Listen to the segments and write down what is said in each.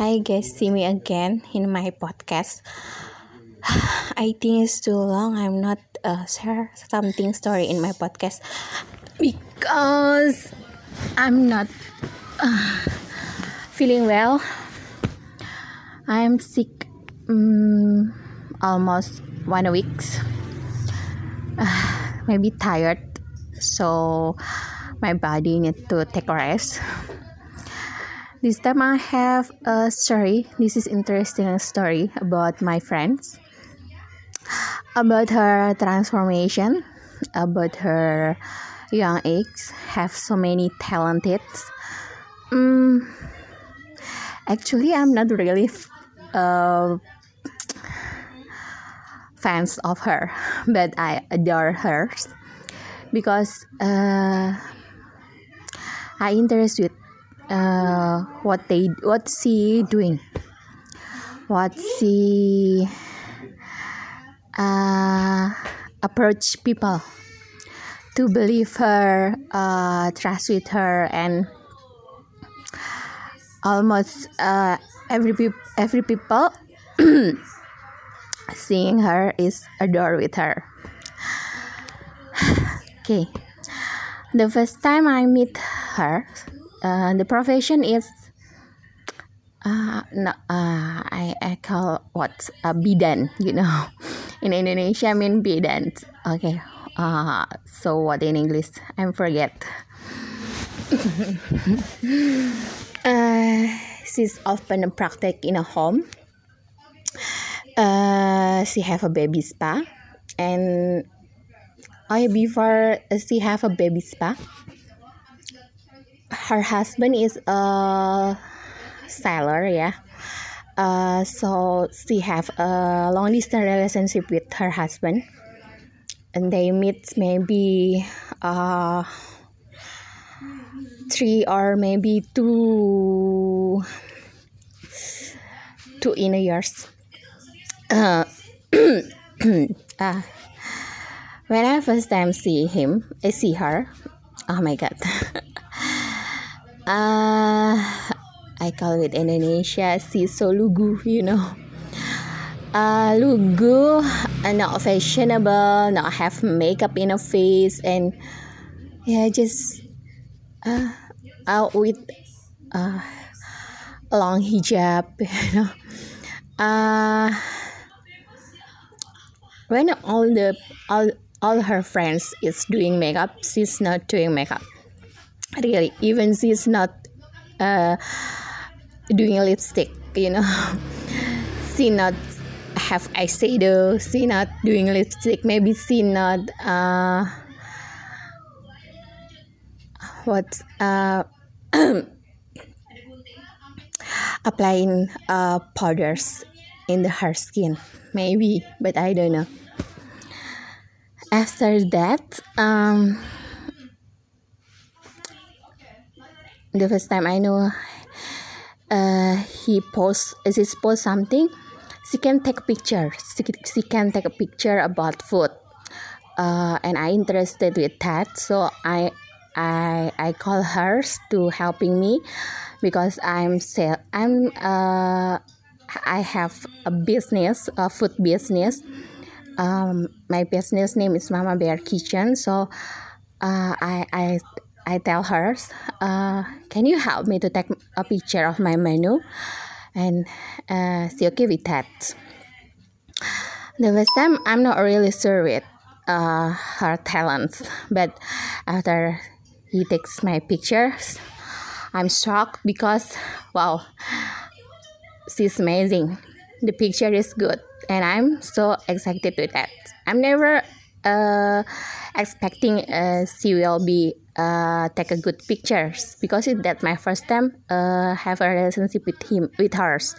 Hi guys, see me again in my podcast. I think it's too long. I'm not uh, share something story in my podcast because I'm not uh, feeling well. I'm sick um, almost one week. Uh, maybe tired, so my body need to take a rest. This time I have a story. This is interesting story about my friends, about her transformation, about her young age, have so many talented. Um, actually, I'm not really uh, fans of her, but I adore her because uh, I interested uh, what they what she doing? What she uh, approach people to believe her uh, trust with her and almost uh, every pe- every people seeing her is adore with her. Okay. The first time i meet her uh, the profession is uh, no, uh, I, I call what a bidan, you know. In Indonesia, I mean bidan. Okay. Uh, so what in English? I forget. uh, she's often practice in a home. Uh, she have a baby spa, and I before she have a baby spa her husband is a sailor yeah. Uh, so she have a long distance relationship with her husband. And they meet maybe uh, three or maybe two two in a years. Uh, uh, when I first time see him I see her oh my god uh, I call it Indonesia so lugu, you know. Uh, lugu, uh, not fashionable, not have makeup in a face, and yeah, just uh, out with uh, long hijab, you know. Uh, when all the all all her friends is doing makeup, she's not doing makeup really even she's not uh, doing lipstick you know. She not have eyeshadow she not doing lipstick maybe she not uh, what uh, applying uh, powders in the her skin maybe but i don't know. After that um, the first time I know uh, he post he post something? She can take picture. She, she can take a picture about food. Uh, and I interested with that. So I I I call her to helping me because I'm sell I'm uh, I have a business a food business. Um, my business name is Mama Bear Kitchen. So uh, I I I tell her, uh, "Can you help me to take a picture of my menu?" And uh, she okay with that. The first time, I'm not really sure with uh, her talents, but after he takes my pictures, I'm shocked because wow, she's amazing. The picture is good, and I'm so excited with that. I'm never uh, expecting uh, she will be uh, take a good pictures. Because it that my first time uh, have a relationship with him with hers.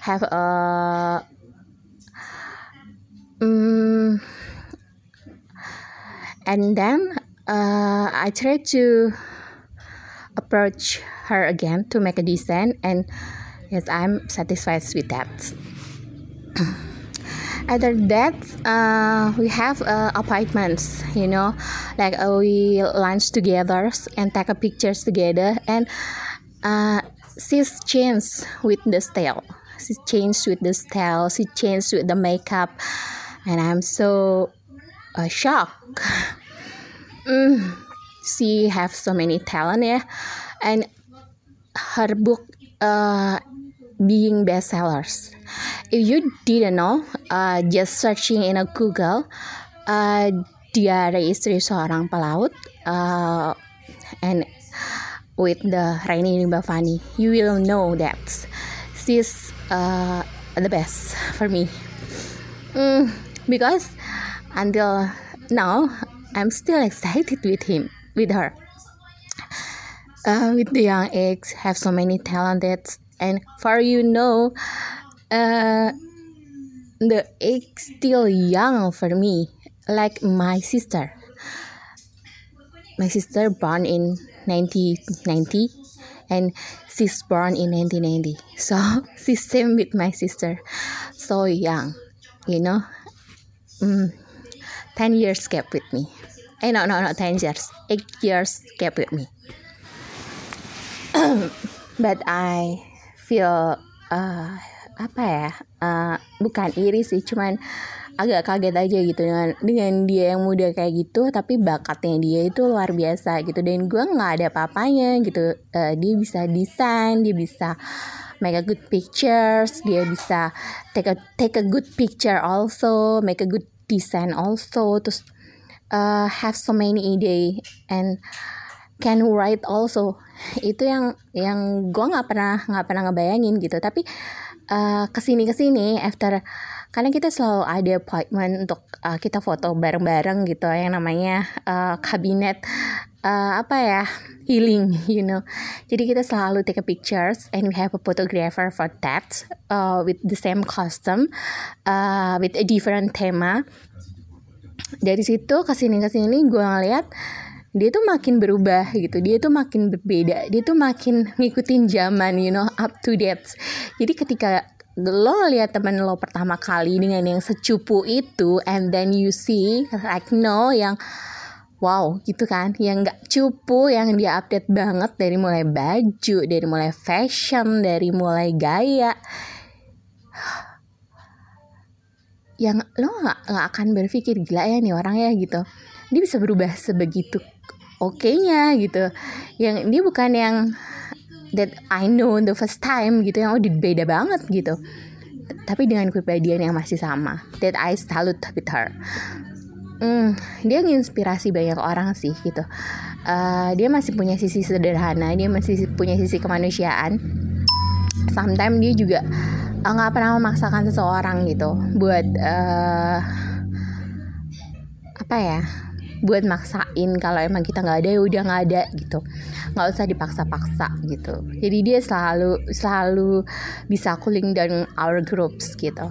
Have a um, and then uh, I try to approach her again to make a design and yes I'm satisfied with that other that uh, we have uh, appointments you know? Like uh, we lunch together and take a pictures together and uh, she's changed with the style. She changed with the style. She changed with the makeup. And i'm so uh, shocked. Mm, she have so many talent yeah? And her book uh, being bestsellers if you didn't know uh, just searching in a google uh, diary istri seorang pelaut uh, and with the Reni Rimbafani, you will know that she's uh, the best for me. Mm, because until now, I'm still excited with him, with her. Uh, with the young eggs have so many talented, and for you know, uh, the age still young for me, like my sister. My sister born in 1990 and she's born in 1990 so she's same with my sister. So young you know? Mm, 10 years gap with me. Eh no no no 10 years 8 years gap with me. But I feel uh, apa ya uh, bukan iri sih cuman agak kaget aja gitu dengan dengan dia yang muda kayak gitu tapi bakatnya dia itu luar biasa gitu. Dan gue nggak ada apa-apanya gitu. Uh, dia bisa desain dia bisa make a good pictures dia bisa take a take a good picture also make a good design also terus uh, have so many ide and can write also. Itu yang yang gue nggak pernah nggak pernah ngebayangin gitu. Tapi uh, ke sini ke sini after karena kita selalu ada appointment untuk uh, kita foto bareng-bareng gitu yang namanya uh, kabinet uh, apa ya healing you know. Jadi kita selalu take a pictures and we have a photographer for that uh, with the same costume uh, with a different tema. Dari situ ke sini ke sini gue ngeliat dia tuh makin berubah gitu. Dia tuh makin berbeda. Dia tuh makin ngikutin zaman you know up to date. Jadi ketika lo lihat temen lo pertama kali dengan yang secupu itu and then you see like no yang wow gitu kan. Yang gak cupu yang dia update banget dari mulai baju dari mulai fashion dari mulai gaya. Yang lo gak, gak akan berpikir gila ya nih orang ya gitu dia bisa berubah sebegitu oke-nya gitu. Yang dia bukan yang that I know the first time gitu yang udah beda banget gitu. Tapi dengan kepribadian yang masih sama that I salute with her. Hmm, dia nginspirasi banyak orang sih gitu. Uh, dia masih punya sisi sederhana dia masih punya sisi kemanusiaan. Sometimes dia juga eh, nggak uh, pernah memaksakan seseorang gitu buat uh, apa ya buat maksain kalau emang kita nggak ada ya udah nggak ada gitu. Nggak usah dipaksa-paksa gitu. Jadi dia selalu selalu bisa cooling down our groups gitu.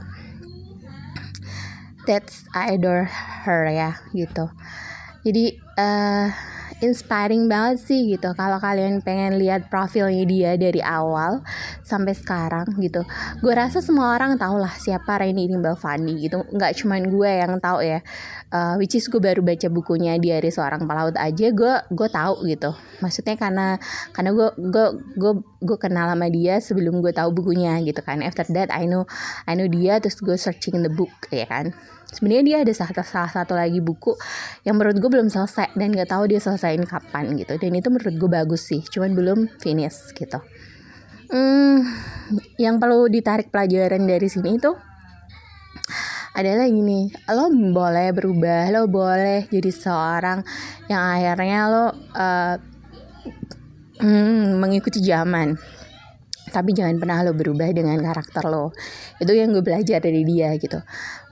That's I adore her ya gitu. Jadi uh, inspiring banget sih gitu. Kalau kalian pengen lihat profilnya dia dari awal sampai sekarang gitu gue rasa semua orang tau lah siapa Raini Iqbal Fandi gitu. Nggak cuman gue yang tahu ya. Uh, which is gue baru baca bukunya Diari Seorang Pelaut aja gue gue tahu gitu. Maksudnya karena karena gue gue gue gue kenal sama dia sebelum gue tahu bukunya gitu kan. After that I know I know dia terus gue searching the book ya kan. Sebenarnya dia ada salah, satu lagi buku yang menurut gue belum selesai dan gak tahu dia selesaiin kapan gitu. Dan itu menurut gue bagus sih cuman belum finish gitu. Hmm, yang perlu ditarik pelajaran dari sini itu adalah gini lo boleh berubah lo boleh jadi seorang yang akhirnya lo uh, hmm, mengikuti zaman tapi jangan pernah lo berubah dengan karakter lo. Itu yang gue belajar dari dia gitu.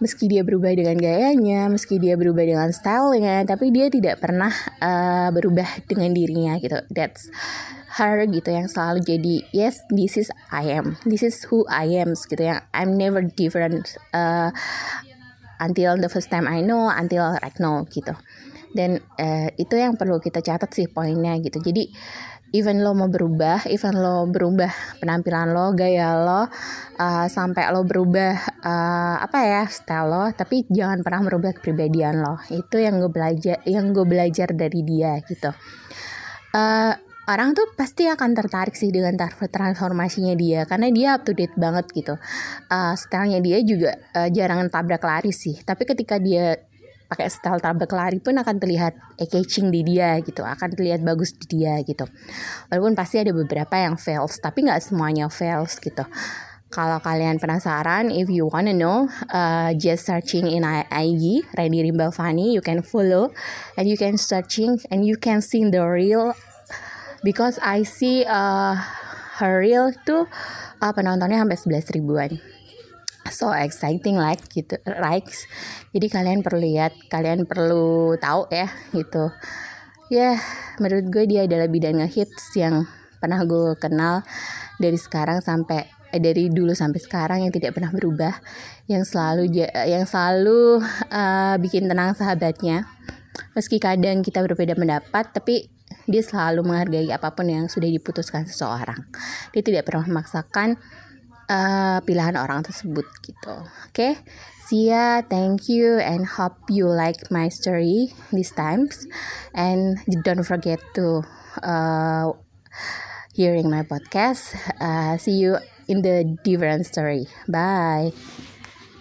Meski dia berubah dengan gayanya meski dia berubah dengan stylenya tapi dia tidak pernah uh, berubah dengan dirinya gitu. That's her gitu yang selalu jadi yes this is I am. This is who I am gitu yang I'm never different uh, until the first time I know until right now gitu. Dan uh, itu yang perlu kita catat sih poinnya gitu. Jadi even lo mau berubah, even lo berubah penampilan lo, gaya lo, uh, sampai lo berubah uh, apa ya style lo, tapi jangan pernah merubah kepribadian lo. Itu yang gue belajar, yang gue belajar dari dia gitu. Uh, orang tuh pasti akan tertarik sih dengan transformasinya dia karena dia up to date banget gitu uh, stylenya dia juga uh, jarang tabrak lari sih tapi ketika dia pakai style tabrak lari pun akan terlihat catching di dia gitu akan terlihat bagus di dia gitu. Walaupun pasti ada beberapa yang fails tapi nggak semuanya fails gitu. Kalau kalian penasaran, if you wanna know, uh, just searching in IG, Randy Rimbal Fani, you can follow and you can searching and you can see the real because I see uh, her reel tuh uh, penontonnya sampai 11 ribuan so exciting like gitu likes. Jadi kalian perlu lihat kalian perlu tahu ya gitu. Ya yeah, menurut gue dia adalah bidang hits yang pernah gue kenal dari sekarang sampai eh, dari dulu sampai sekarang yang tidak pernah berubah yang selalu yang selalu uh, bikin tenang sahabatnya. Meski kadang kita berbeda pendapat tapi dia selalu menghargai apa pun yang sudah diputuskan seseorang. Dia tidak pernah memaksakan uh, pilihan orang tersebut gitu. Oke, okay? see ya. Thank you and hope you like my story this times. And don't forget to uh, hearing my podcast. Uh, see you in the different story. Bye.